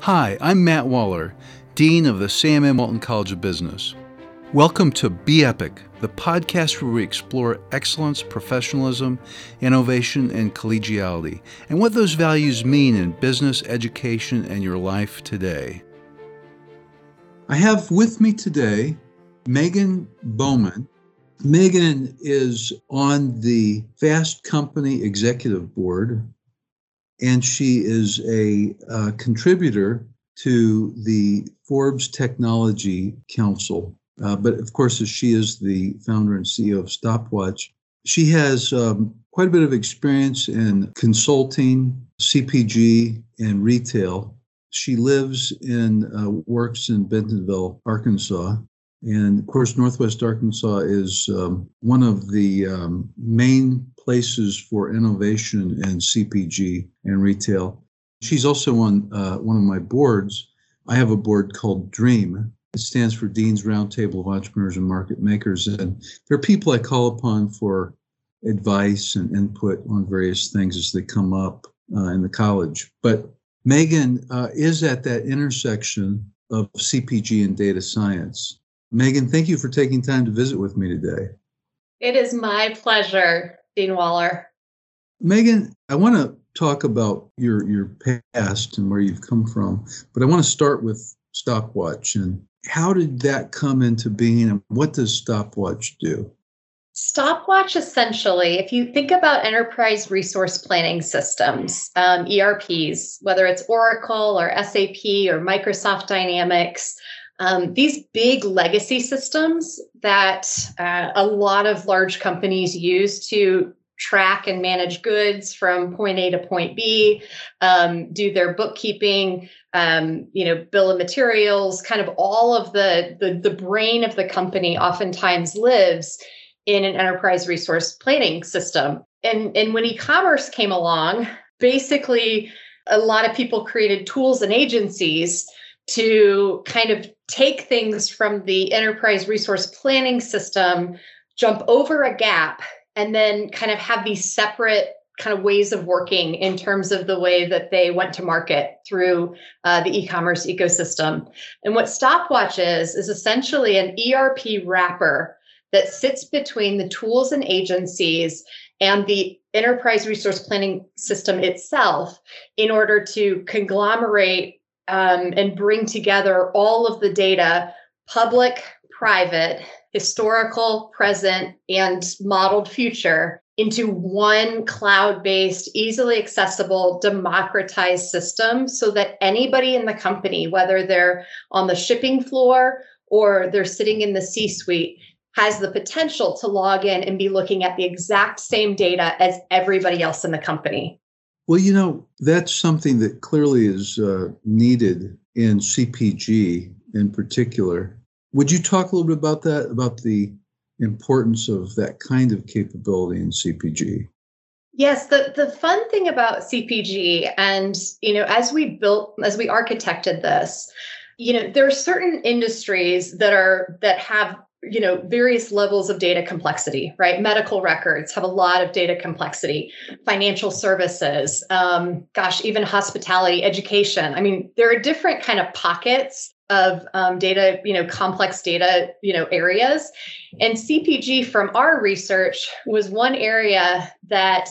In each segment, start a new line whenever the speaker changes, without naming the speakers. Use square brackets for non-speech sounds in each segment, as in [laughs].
Hi, I'm Matt Waller, Dean of the Sam M. Walton College of Business. Welcome to Be Epic, the podcast where we explore excellence, professionalism, innovation, and collegiality, and what those values mean in business, education, and your life today. I have with me today Megan Bowman. Megan is on the Fast Company Executive Board, and she is a uh, contributor to the Forbes Technology Council. Uh, but of course, as she is the founder and CEO of Stopwatch, she has um, quite a bit of experience in consulting, CPG, and retail. She lives and uh, works in Bentonville, Arkansas. And of course, Northwest Arkansas is um, one of the um, main places for innovation in CPG and retail. She's also on uh, one of my boards. I have a board called DREAM. It stands for Dean's Roundtable of Entrepreneurs and Market Makers. And there are people I call upon for advice and input on various things as they come up uh, in the college. But Megan uh, is at that intersection of CPG and data science. Megan, thank you for taking time to visit with me today.
It is my pleasure. Dean Waller.
Megan, I want to talk about your your past and where you've come from, but I want to start with Stopwatch and how did that come into being and what does Stopwatch do?
Stopwatch essentially, if you think about enterprise resource planning systems, um, ERPs, whether it's Oracle or SAP or Microsoft Dynamics, um, these big legacy systems that uh, a lot of large companies use to track and manage goods from point A to point B, um, do their bookkeeping, um, you know, bill of materials, kind of all of the, the the brain of the company oftentimes lives in an enterprise resource planning system. And and when e-commerce came along, basically a lot of people created tools and agencies to kind of take things from the enterprise resource planning system, jump over a gap, and then kind of have these separate kind of ways of working in terms of the way that they went to market through uh, the e-commerce ecosystem. And what Stopwatch is is essentially an ERP wrapper that sits between the tools and agencies and the enterprise resource planning system itself in order to conglomerate um, and bring together all of the data, public, private, historical, present, and modeled future into one cloud based, easily accessible, democratized system so that anybody in the company, whether they're on the shipping floor or they're sitting in the C suite, has the potential to log in and be looking at the exact same data as everybody else in the company.
Well, you know, that's something that clearly is uh, needed in CPG in particular. Would you talk a little bit about that, about the importance of that kind of capability in CPG?
Yes, the, the fun thing about CPG, and you know, as we built, as we architected this, you know, there are certain industries that are that have you know various levels of data complexity right? Medical records have a lot of data complexity financial services um, gosh even hospitality education. I mean there are different kind of pockets of um, data you know complex data you know areas. And cpg from our research was one area that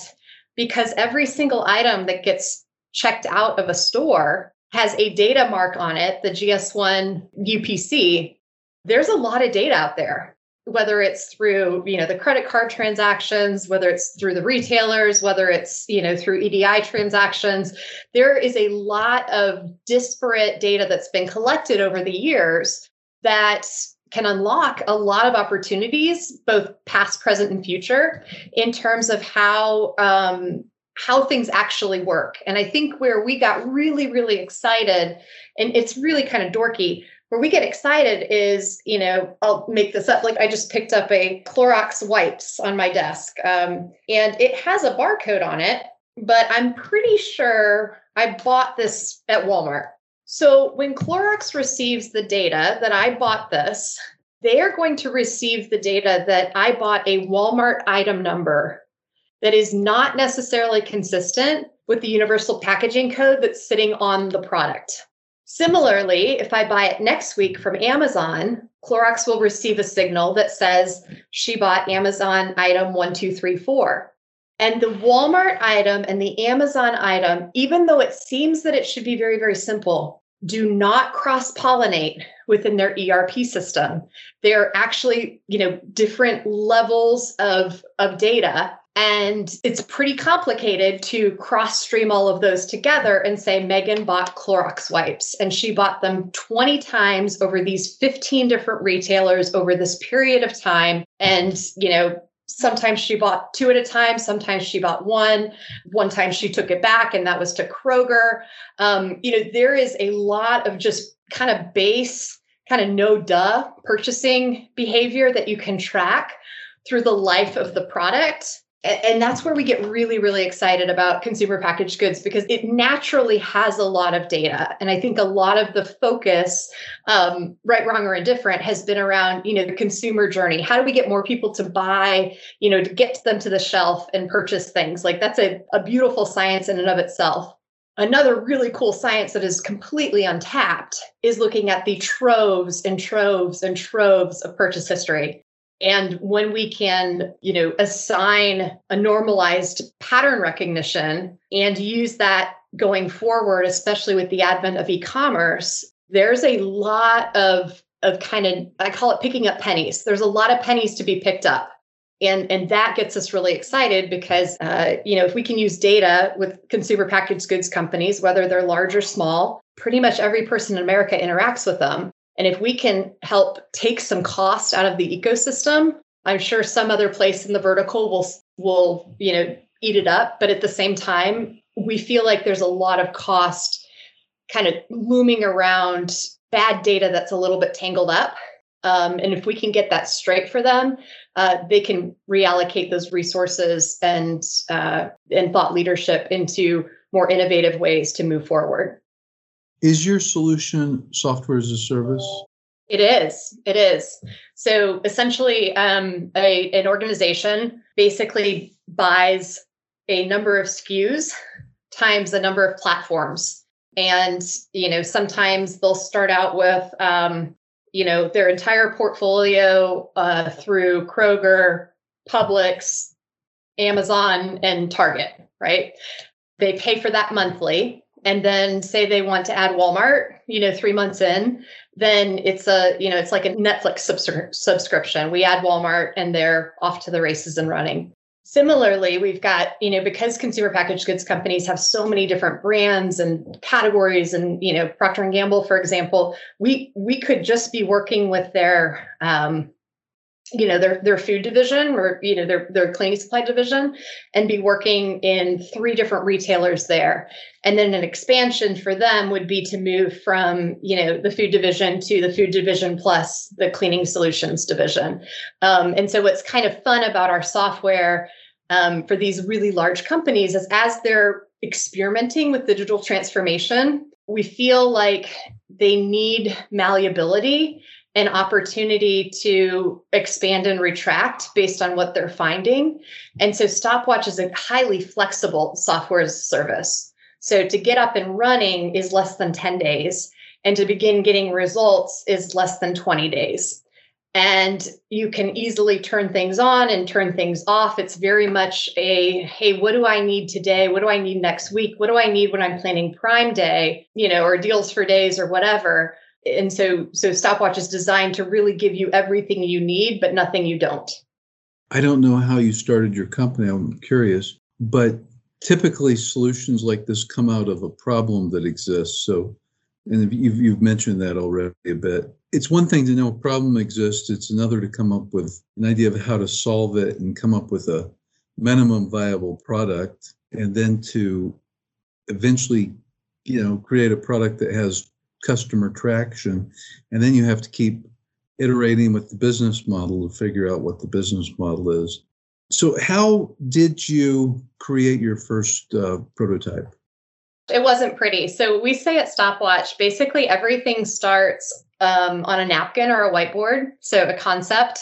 because every single item that gets checked out of a store has a data mark on it the gs1 upc there's a lot of data out there whether it's through you know the credit card transactions whether it's through the retailers whether it's you know through edi transactions. There is a lot of disparate data that's been collected over the years that can unlock a lot of opportunities both past present and future in terms of how um, how things actually work. And i think where we got really really excited and it's really kind of dorky where we get excited is, you know, I'll make this up. Like I just picked up a Clorox wipes on my desk, um, and it has a barcode on it, but I'm pretty sure I bought this at Walmart. So when Clorox receives the data that I bought this, they are going to receive the data that I bought a Walmart item number that is not necessarily consistent with the universal packaging code that's sitting on the product. Similarly, if I buy it next week from Amazon, Clorox will receive a signal that says she bought Amazon item 1234. And the Walmart item and the Amazon item, even though it seems that it should be very, very simple, do not cross pollinate within their ERP system. They're actually, you know, different levels of, of data. And it's pretty complicated to cross stream all of those together and say Megan bought Clorox wipes and she bought them 20 times over these 15 different retailers over this period of time. And, you know, sometimes she bought two at a time sometimes she bought one. One time she took it back and that was to kroger. Um, you know there is a lot of just kind of base kind of no duh purchasing behavior that you can track through the life of the product and that's where we get really really excited about consumer packaged goods because it naturally has a lot of data. And i think a lot of the focus um, right wrong or indifferent has been around you know the consumer journey. How do we get more people to buy you know to get them to the shelf and purchase things? Like that's a, a beautiful science in and of itself. Another really cool science that is completely untapped is looking at the troves and troves and troves of purchase history. And when we can, you know, assign a normalized pattern recognition and use that going forward, especially with the advent of e-commerce, there's a lot of of kind of I call it picking up pennies. There's a lot of pennies to be picked up. And, and that gets us really excited because uh, you know if we can use data with consumer packaged goods companies whether they're large or small pretty much every person in america interacts with them and if we can help take some cost out of the ecosystem, I'm sure some other place in the vertical will will, you know, eat it up, but at the same time, we feel like there's a lot of cost kind of looming around bad data that's a little bit tangled up. Um, and if we can get that straight for them, uh, they can reallocate those resources and uh, and thought leadership into more innovative ways to move forward.
Is your solution software as a service?
It is. It is. So essentially, um, a, an organization basically buys a number of SKUs times the number of platforms. And, you know, sometimes they'll start out with, um, you know, their entire portfolio uh, through Kroger, Publix, Amazon, and Target, right? They pay for that monthly and then say they want to add Walmart, you know, three months in, then it's a, you know, it's like a Netflix subscri- subscription. We add Walmart and they're off to the races and running. Similarly, we've got, you know, because consumer packaged goods companies have so many different brands and categories and, you know, Procter and Gamble, for example, we we could just be working with their um, you know their their food division or you know their their cleaning supply division and be working in three different retailers there. And then an expansion for them would be to move from you know the food division to the food division plus the cleaning solutions division. Um, and so what's kind of fun about our software um, for these really large companies is as they're experimenting with digital transformation we feel like they need malleability an opportunity to expand and retract based on what they're finding. And so Stopwatch is a highly flexible software service. So to get up and running is less than 10 days, and to begin getting results is less than 20 days. And you can easily turn things on and turn things off. It's very much a hey, what do I need today? What do I need next week? What do I need when I'm planning Prime Day, you know, or deals for days or whatever? And so so stopwatch is designed to really give you everything you need but nothing you don't.
I don't know how you started your company i'm curious but typically solutions like this come out of a problem that exists. So and you've, you've mentioned that already a bit. It's one thing to know a problem exists it's another to come up with an idea of how to solve it and come up with a minimum viable product and then to eventually you know create a product that has customer traction. And then you have to keep iterating with the business model to figure out what the business model is. So, how did you create your first uh, prototype?
It wasn't pretty. So, we say at Stopwatch basically everything starts um, on a napkin or a whiteboard. So, a concept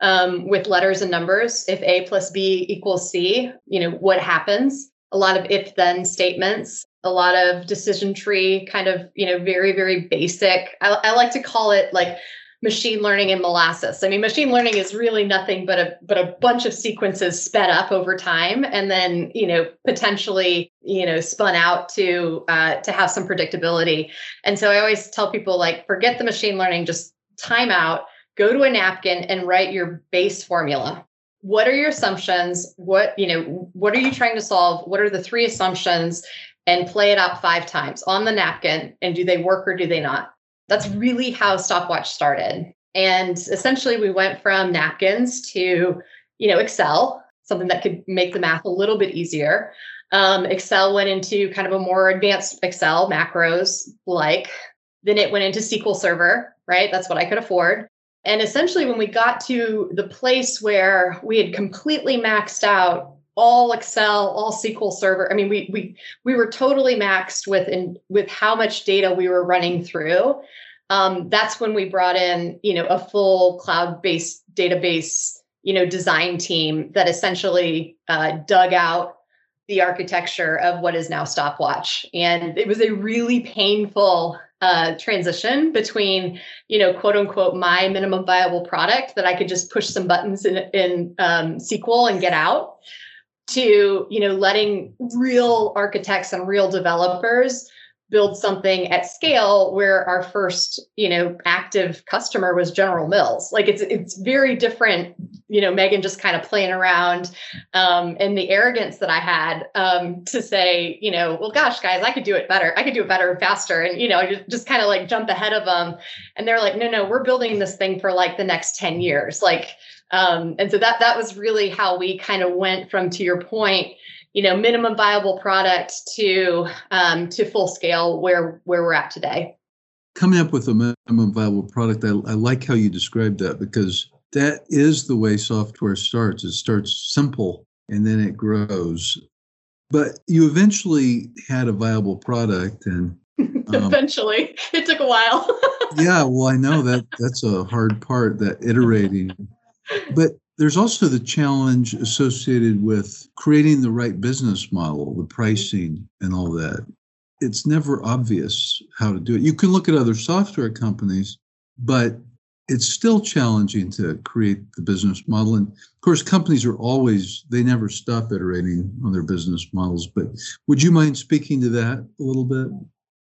um, with letters and numbers. If A plus B equals C, you know, what happens? A lot of if then statements, a lot of decision tree kind of, you know, very, very basic. I, I like to call it like machine learning and molasses. I mean, machine learning is really nothing but a but a bunch of sequences sped up over time, and then you know potentially you know spun out to uh, to have some predictability. And so I always tell people like, forget the machine learning, just time out, go to a napkin and write your base formula. What are your assumptions? What you know? What are you trying to solve? What are the three assumptions? And play it out five times on the napkin. And do they work or do they not? That's really how Stopwatch started. And essentially, we went from napkins to, you know, Excel, something that could make the math a little bit easier. Um, Excel went into kind of a more advanced Excel macros like. Then it went into SQL Server, right? That's what I could afford. And essentially, when we got to the place where we had completely maxed out all Excel, all SQL Server. I mean, we we we were totally maxed with in with how much data we were running through. Um, that's when we brought in, you know, a full cloud-based database, you know, design team that essentially uh, dug out the architecture of what is now Stopwatch, and it was a really painful uh, transition between, you know, quote unquote, my minimum viable product that I could just push some buttons in in um, SQL and get out to you know letting real architects and real developers build something at scale where our first you know active customer was general mills. Like it's it's very different you know megan just kind of playing around um, and the arrogance that i had um, to say you know well gosh guys i could do it better. I could do it better and faster. And you know just, just kind of like jump ahead of them and they're like no no we're building this thing for like the next 10 years. Like um, and so that that was really how we kind of went from to your point, you know, minimum viable product to um, to full scale where where we're at today.
Coming up with a minimum viable product, I, I like how you described that because that is the way software starts. It starts simple and then it grows. But you eventually had a viable product and [laughs]
um, eventually it took a while [laughs]
yeah well i know that that's a hard part that iterating but there's also the challenge associated with creating the right business model, the pricing, and all that. It's never obvious how to do it. You can look at other software companies, but it's still challenging to create the business model. And of course, companies are always, they never stop iterating on their business models. But would you mind speaking to that a little bit?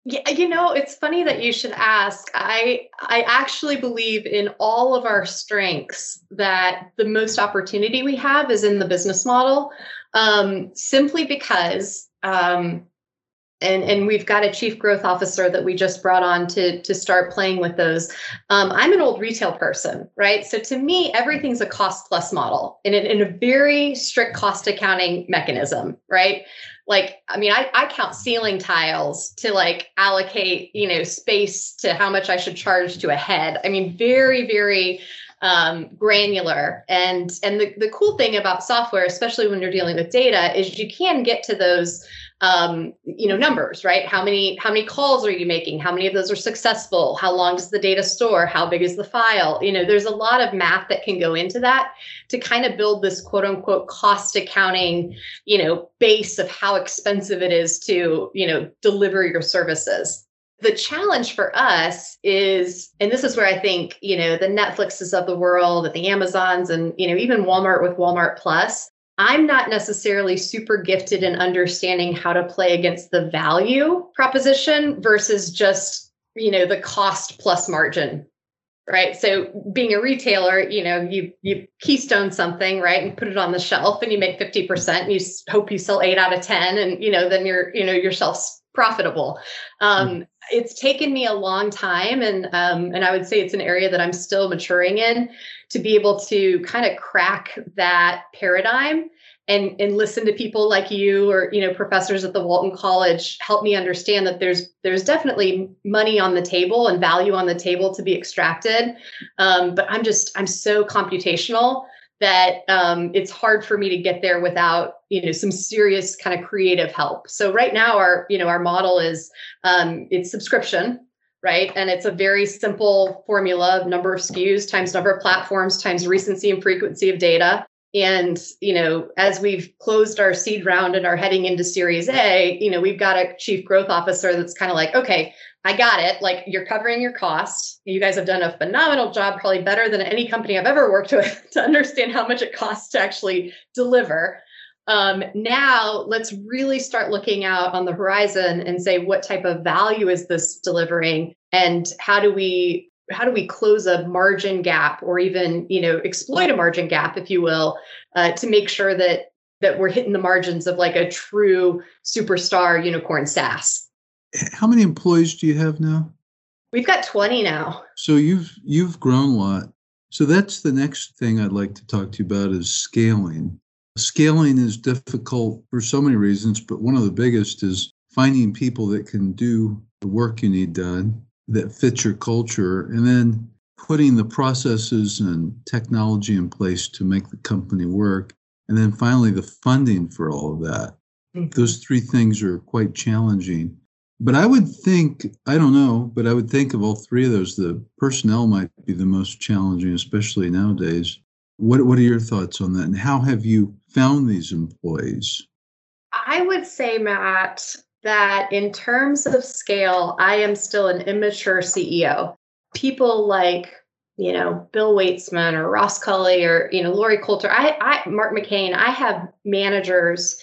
Yeah, you know, it's funny that you should ask. I I actually believe in all of our strengths that the most opportunity we have is in the business model, um, simply because. Um, and, and we've got a chief growth officer that we just brought on to, to start playing with those. Um, I'm an old retail person, right? So to me, everything's a cost plus model in, in a very strict cost accounting mechanism, right? Like i mean I, I count ceiling tiles to like allocate you know space to how much i should charge to a head. I mean very very um, granular. And and the, the cool thing about software especially when you're dealing with data is you can get to those um, you know numbers right? How many how many calls are you making? How many of those are successful? How long does the data store? How big is the file? You know there's a lot of math that can go into that to kind of build this quote unquote cost accounting you know base of how expensive it is to you know deliver your services. The challenge for us is and this is where i think you know the netflixes of the world and the amazons and you know even walmart with walmart plus I'm not necessarily super gifted in understanding how to play against the value proposition versus just, you know, the cost plus margin. Right. So being a retailer, you know, you you keystone something, right, and put it on the shelf and you make 50% and you hope you sell eight out of 10 and you know, then you're, you know, your shelf's profitable. Um, mm-hmm. It's taken me a long time, and um, and I would say it's an area that I'm still maturing in to be able to kind of crack that paradigm and and listen to people like you or you know professors at the Walton College help me understand that there's there's definitely money on the table and value on the table to be extracted. Um, but i'm just i'm so computational that um, it's hard for me to get there without you know some serious kind of creative help. So right now our you know our model is um, it's subscription right? And it's a very simple formula of number of SKUs times number of platforms times recency and frequency of data. And, you know, as we've closed our seed round and are heading into series A, you know, we've got a chief growth officer that's kind of like, okay, I got it. Like you're covering your costs. You guys have done a phenomenal job, probably better than any company I've ever worked [laughs] with to understand how much it costs to actually deliver. Um, now let's really start looking out on the horizon and say what type of value is this delivering and how do we how do we close a margin gap or even you know exploit a margin gap if you will uh, to make sure that that we're hitting the margins of like a true superstar unicorn SaaS.
How many employees do you have now?
We've got 20 now.
So you've you've grown a lot. So that's the next thing I'd like to talk to you about is scaling. Scaling is difficult for so many reasons, but one of the biggest is finding people that can do the work you need done that fits your culture and then putting the processes and technology in place to make the company work and then finally the funding for all of that. Mm-hmm. those three things are quite challenging. But i would think i don't know but i would think of all three of those the personnel might be the most challenging especially nowadays. What what are your thoughts on that and how have you found these employees
i would say matt that in terms of scale, I am still an immature CEO. People like, you know, Bill Waitzman or Ross Cully or, you know, Lori Coulter, I, I, Mark McCain, I have managers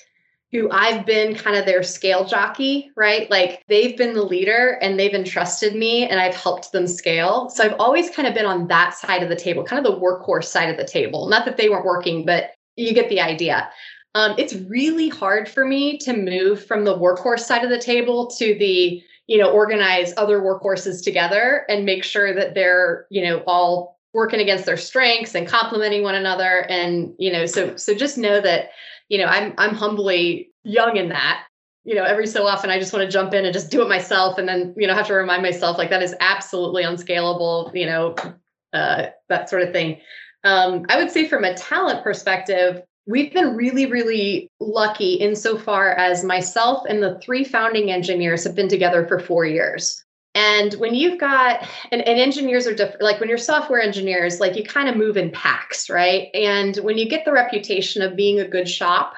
who I've been kind of their scale jockey, right? Like they've been the leader and they've entrusted me and I've helped them scale. So I've always kind of been on that side of the table, kind of the workhorse side of the table. Not that they weren't working, but you get the idea. Um, it's really hard for me to move from the workhorse side of the table to the, you know, organize other workhorses together and make sure that they're, you know, all working against their strengths and complementing one another. And, you know, so so just know that, you know, I'm I'm humbly young in that. You know, every so often I just want to jump in and just do it myself and then, you know, have to remind myself like that is absolutely unscalable, you know, uh, that sort of thing. Um, I would say from a talent perspective, We've been really, really lucky insofar as myself and the three founding engineers have been together for four years. And when you've got, and, and engineers are different, like when you're software engineers, like you kind of move in packs, right? And when you get the reputation of being a good shop,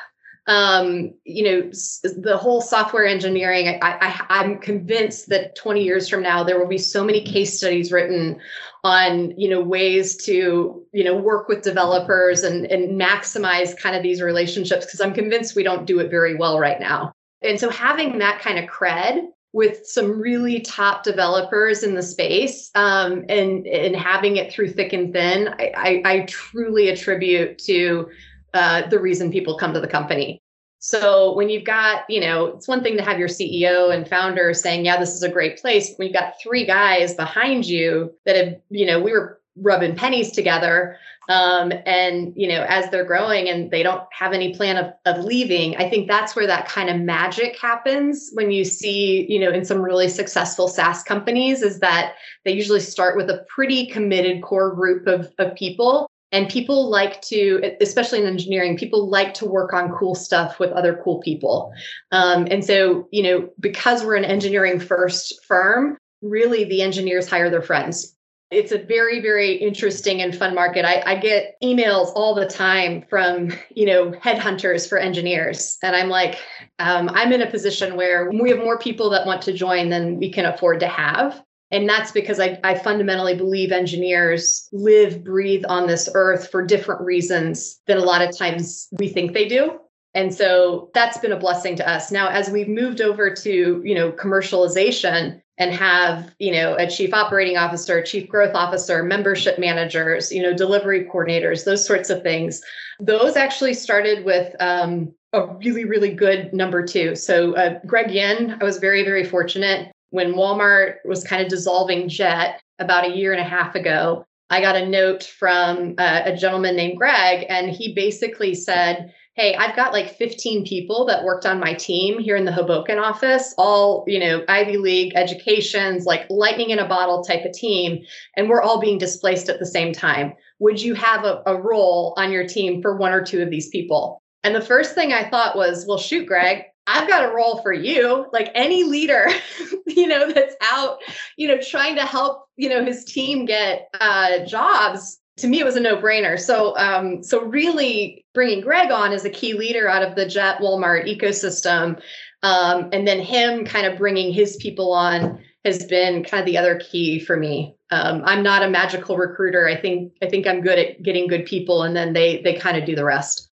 um, you know, the whole software engineering, I, I, I'm convinced that 20 years from now, there will be so many case studies written on, you know, ways to, you know, work with developers and, and maximize kind of these relationships, because I'm convinced we don't do it very well right now. And so having that kind of cred with some really top developers in the space um, and, and having it through thick and thin, I, I, I truly attribute to uh, the reason people come to the company. So when you've got, you know, it's one thing to have your CEO and founder saying, yeah, this is a great place. You've got three guys behind you that have, you know, we were rubbing pennies together. Um, and, you know, as they're growing and they don't have any plan of, of leaving, I think that's where that kind of magic happens when you see, you know, in some really successful SaaS companies is that they usually start with a pretty committed core group of, of people and people like to especially in engineering people like to work on cool stuff with other cool people. Um, and so you know because we're an engineering first firm really the engineers hire their friends. It's a very very interesting and fun market. I, I get emails all the time from you know headhunters for engineers. And i'm like um, i'm in a position where we have more people that want to join than we can afford to have and that's because I, I, fundamentally believe engineers live, breathe on this earth for different reasons than a lot of times we think they do. And so that's been a blessing to us. Now, as we've moved over to, you know, commercialization and have, you know, a chief operating officer, chief growth officer, membership managers, you know, delivery coordinators, those sorts of things, those actually started with um, a really, really good number two. So uh, Greg Yin, I was very, very fortunate when Walmart was kind of dissolving Jet about a year and a half ago, I got a note from uh, a gentleman named Greg, and he basically said, Hey, I've got like 15 people that worked on my team here in the Hoboken office, all, you know, Ivy League educations, like lightning in a bottle type of team. And we're all being displaced at the same time. Would you have a, a role on your team for one or two of these people? And the first thing I thought was, well, shoot, Greg, I've got a role for you. Like any leader, [laughs] you know, that's out, you know, trying to help, you know, his team get uh, jobs. to me it was a no-brainer so um, so really bringing greg on as a key leader out of the jet walmart ecosystem um, and then him kind of bringing his people on has been kind of the other key for me um, i'm not a magical recruiter i think i think i'm good at getting good people and then they they kind of do the rest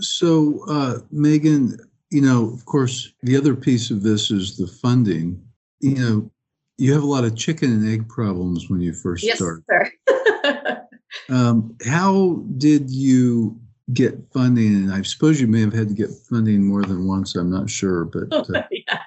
so uh, megan you know of course the other piece of this is the funding you know you have a lot of chicken and egg problems when you first
yes,
start
sir. [laughs]
Um, how did you get funding? And I suppose you may have had to get funding more than once. I'm not sure, but [laughs] uh,
yeah.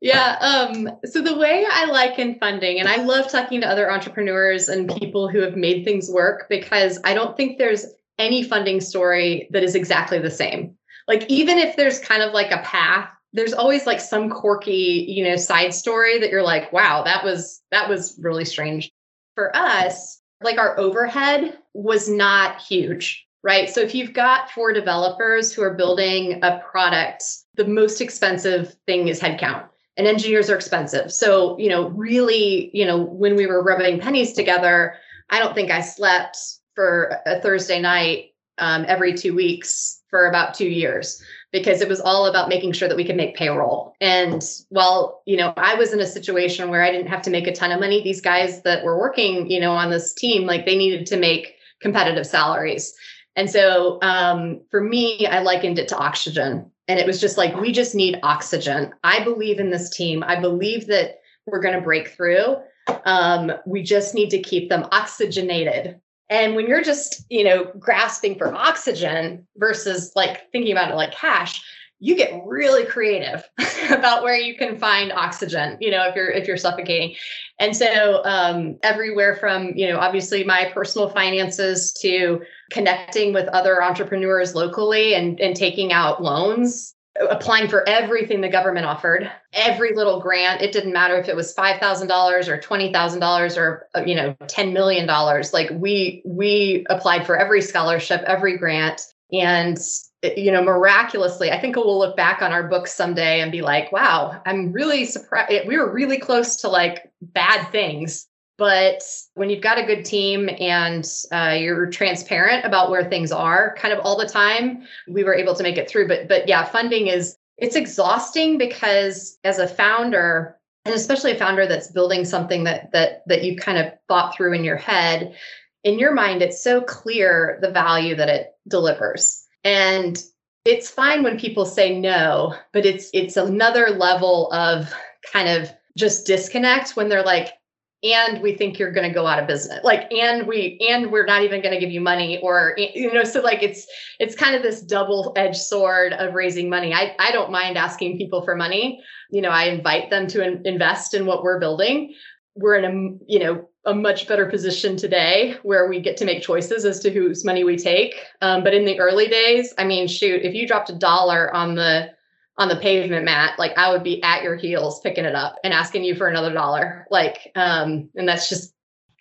Yeah. Um, so the way I liken funding, and I love talking to other entrepreneurs and people who have made things work because I don't think there's any funding story that is exactly the same. Like even if there's kind of like a path, there's always like some quirky, you know, side story that you're like, wow, that was that was really strange. For us, like our overhead was not huge, right? So if you've got four developers who are building a product, the most expensive thing is headcount. And engineers are expensive. So, you know, really, you know, when we were rubbing pennies together, I don't think I slept for a Thursday night um, every two weeks for about two years because it was all about making sure that we could make payroll. And while, you know, I was in a situation where I didn't have to make a ton of money, these guys that were working, you know, on this team, like they needed to make competitive salaries. And so um, for me, I likened it to oxygen. And it was just like, we just need oxygen. I believe in this team. I believe that we're going to break through. Um, we just need to keep them oxygenated and when you're just, you know, grasping for oxygen versus like thinking about it like cash, you get really creative [laughs] about where you can find oxygen you know if you're if you're suffocating. And so um, everywhere from you know obviously my personal finances to connecting with other entrepreneurs locally and and taking out loans applying for everything the government offered, every little grant. It didn't matter if it was five thousand dollars or twenty thousand dollars or uh, you know ten million dollars. Like we we applied for every scholarship, every grant, and you know miraculously, I think we'll look back on our books someday and be like, wow, I'm really surprised. We were really close to like bad things but when you've got a good team and uh, you're transparent about where things are kind of all the time, we were able to make it through. But but yeah, funding is it's exhausting because as a founder, and especially a founder that's building something that that that you kind of thought through in your head, in your mind, it's so clear the value that it delivers. And it's fine when people say no, but it's it's another level of kind of just disconnect when they're like, and we think you're going to go out of business. Like and we and we're not even going to give you money or you know so like it's it's kind of this double edged sword of raising money. I i don't mind asking people for money. You know i invite them to in, invest in what we're building. We're in a you know a much better position today where we get to make choices as to whose money we take. Um, but in the early days i mean shoot if you dropped a dollar on the on the pavement Matt, like I would be at your heels picking it up and asking you for another dollar. Like, um, and that's just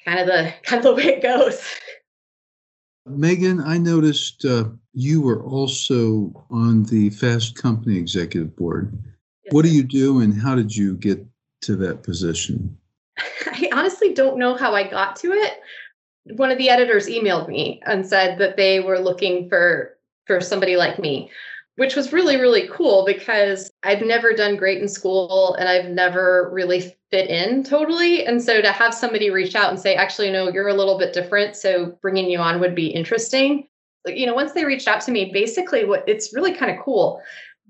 kind of the [laughs] kind of the way it goes.
Megan, I noticed uh, you were also on the Fast Company executive board. Yes, what do you do, and how did you get to that position? [laughs]
I honestly don't know how I got to it. One of the editors emailed me and said that they were looking for for somebody like me which was really, really cool because I've never done great in school and I've never really fit in totally. And so to have somebody reach out and say, actually, no, you're a little bit different. So bringing you on would be interesting. You know, once they reached out to me, basically what it's really kind of cool.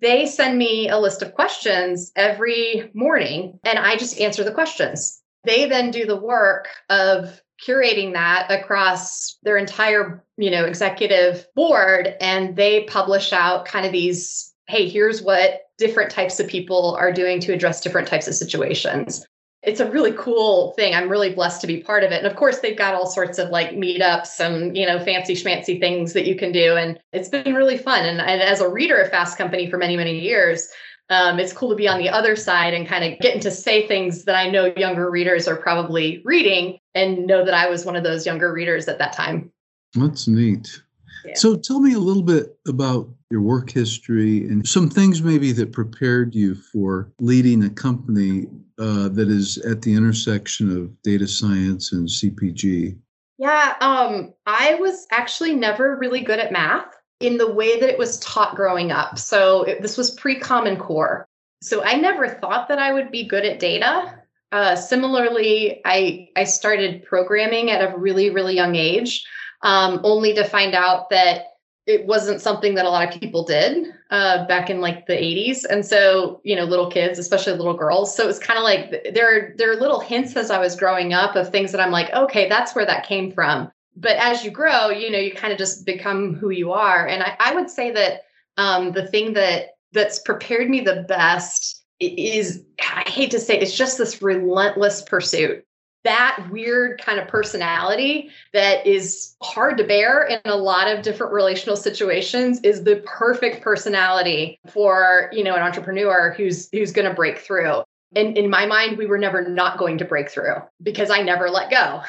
They send me a list of questions every morning and I just answer the questions. They then do the work of curating that across their entire you know executive board and they publish out kind of these hey here's what different types of people are doing to address different types of situations. It's a really cool thing. I'm really blessed to be part of it. And of course they've got all sorts of like meetups and you know fancy schmancy things that you can do. And it's been really fun. And, and as a reader of fast company for many many years um, it's cool to be on the other side and kind of getting to say things that I know younger readers are probably reading and know that I was one of those younger readers at that time.
That's neat. Yeah. So tell me a little bit about your work history and some things maybe that prepared you for leading a company uh, that is at the intersection of data science and CPG.
Yeah, um, I was actually never really good at math in the way that it was taught growing up. So it, this was pre Common Core. So I never thought that I would be good at data. Uh, similarly, I I started programming at a really really young age, um, only to find out that it wasn't something that a lot of people did uh, back in like the 80s and so you know little kids especially little girls so it was kind of like there there are little hints as i was growing up of things that i'm like okay that's where that came from but as you grow you know you kind of just become who you are. And i, I would say that um, the thing that that's prepared me the best is i hate to say it, it's just this relentless pursuit. That weird kind of personality that is hard to bear in a lot of different relational situations is the perfect personality for you know an entrepreneur who's who's going to break through. And in my mind we were never not going to break through because i never let go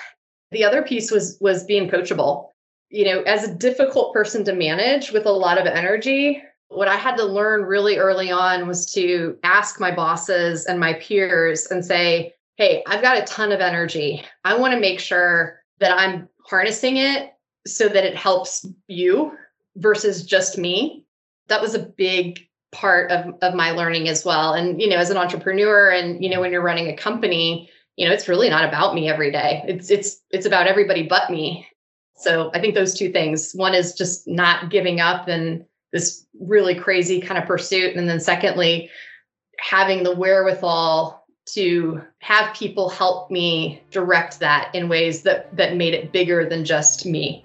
the other piece was was being coachable you know as a difficult person to manage with a lot of energy what i had to learn really early on was to ask my bosses and my peers and say hey, I've got a ton of energy. I want to make sure that I'm harnessing it so that it helps you versus just me. That was a big part of, of my learning as well. And, you know, as an entrepreneur and, you know, when you're running a company, you know, it's really not about me every day. It's it's it's about everybody but me. So I think those two things. One is just not giving up and this really crazy kind of pursuit. And then secondly, having the wherewithal to have people help me direct that in ways that that made it bigger than just me.